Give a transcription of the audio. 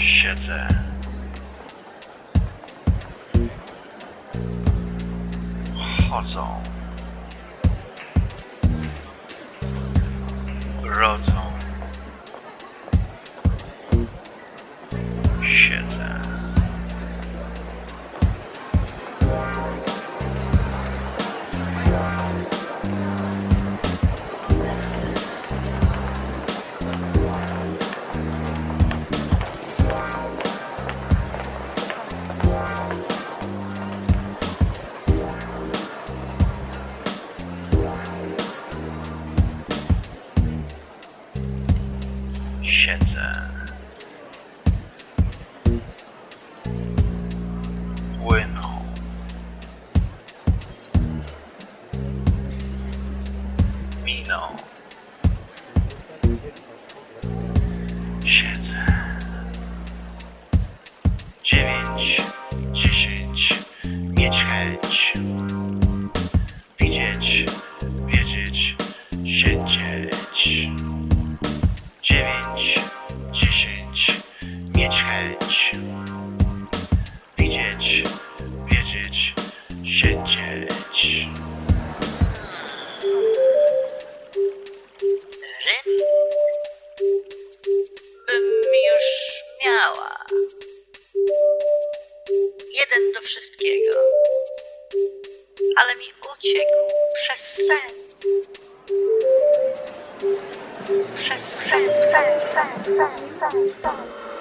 现在。好走。不绕走。现在。Siedzę. Płyną. Miną. Siedzę. Dziewięć, dziesięć, mieć chęć. Chęć, widzieć, wiedzieć, siedzieć. Rym bym już miała. Jeden do wszystkiego. Ale mi uciekł przez sen. Przez sen, sen, sen, sen, sen, sen.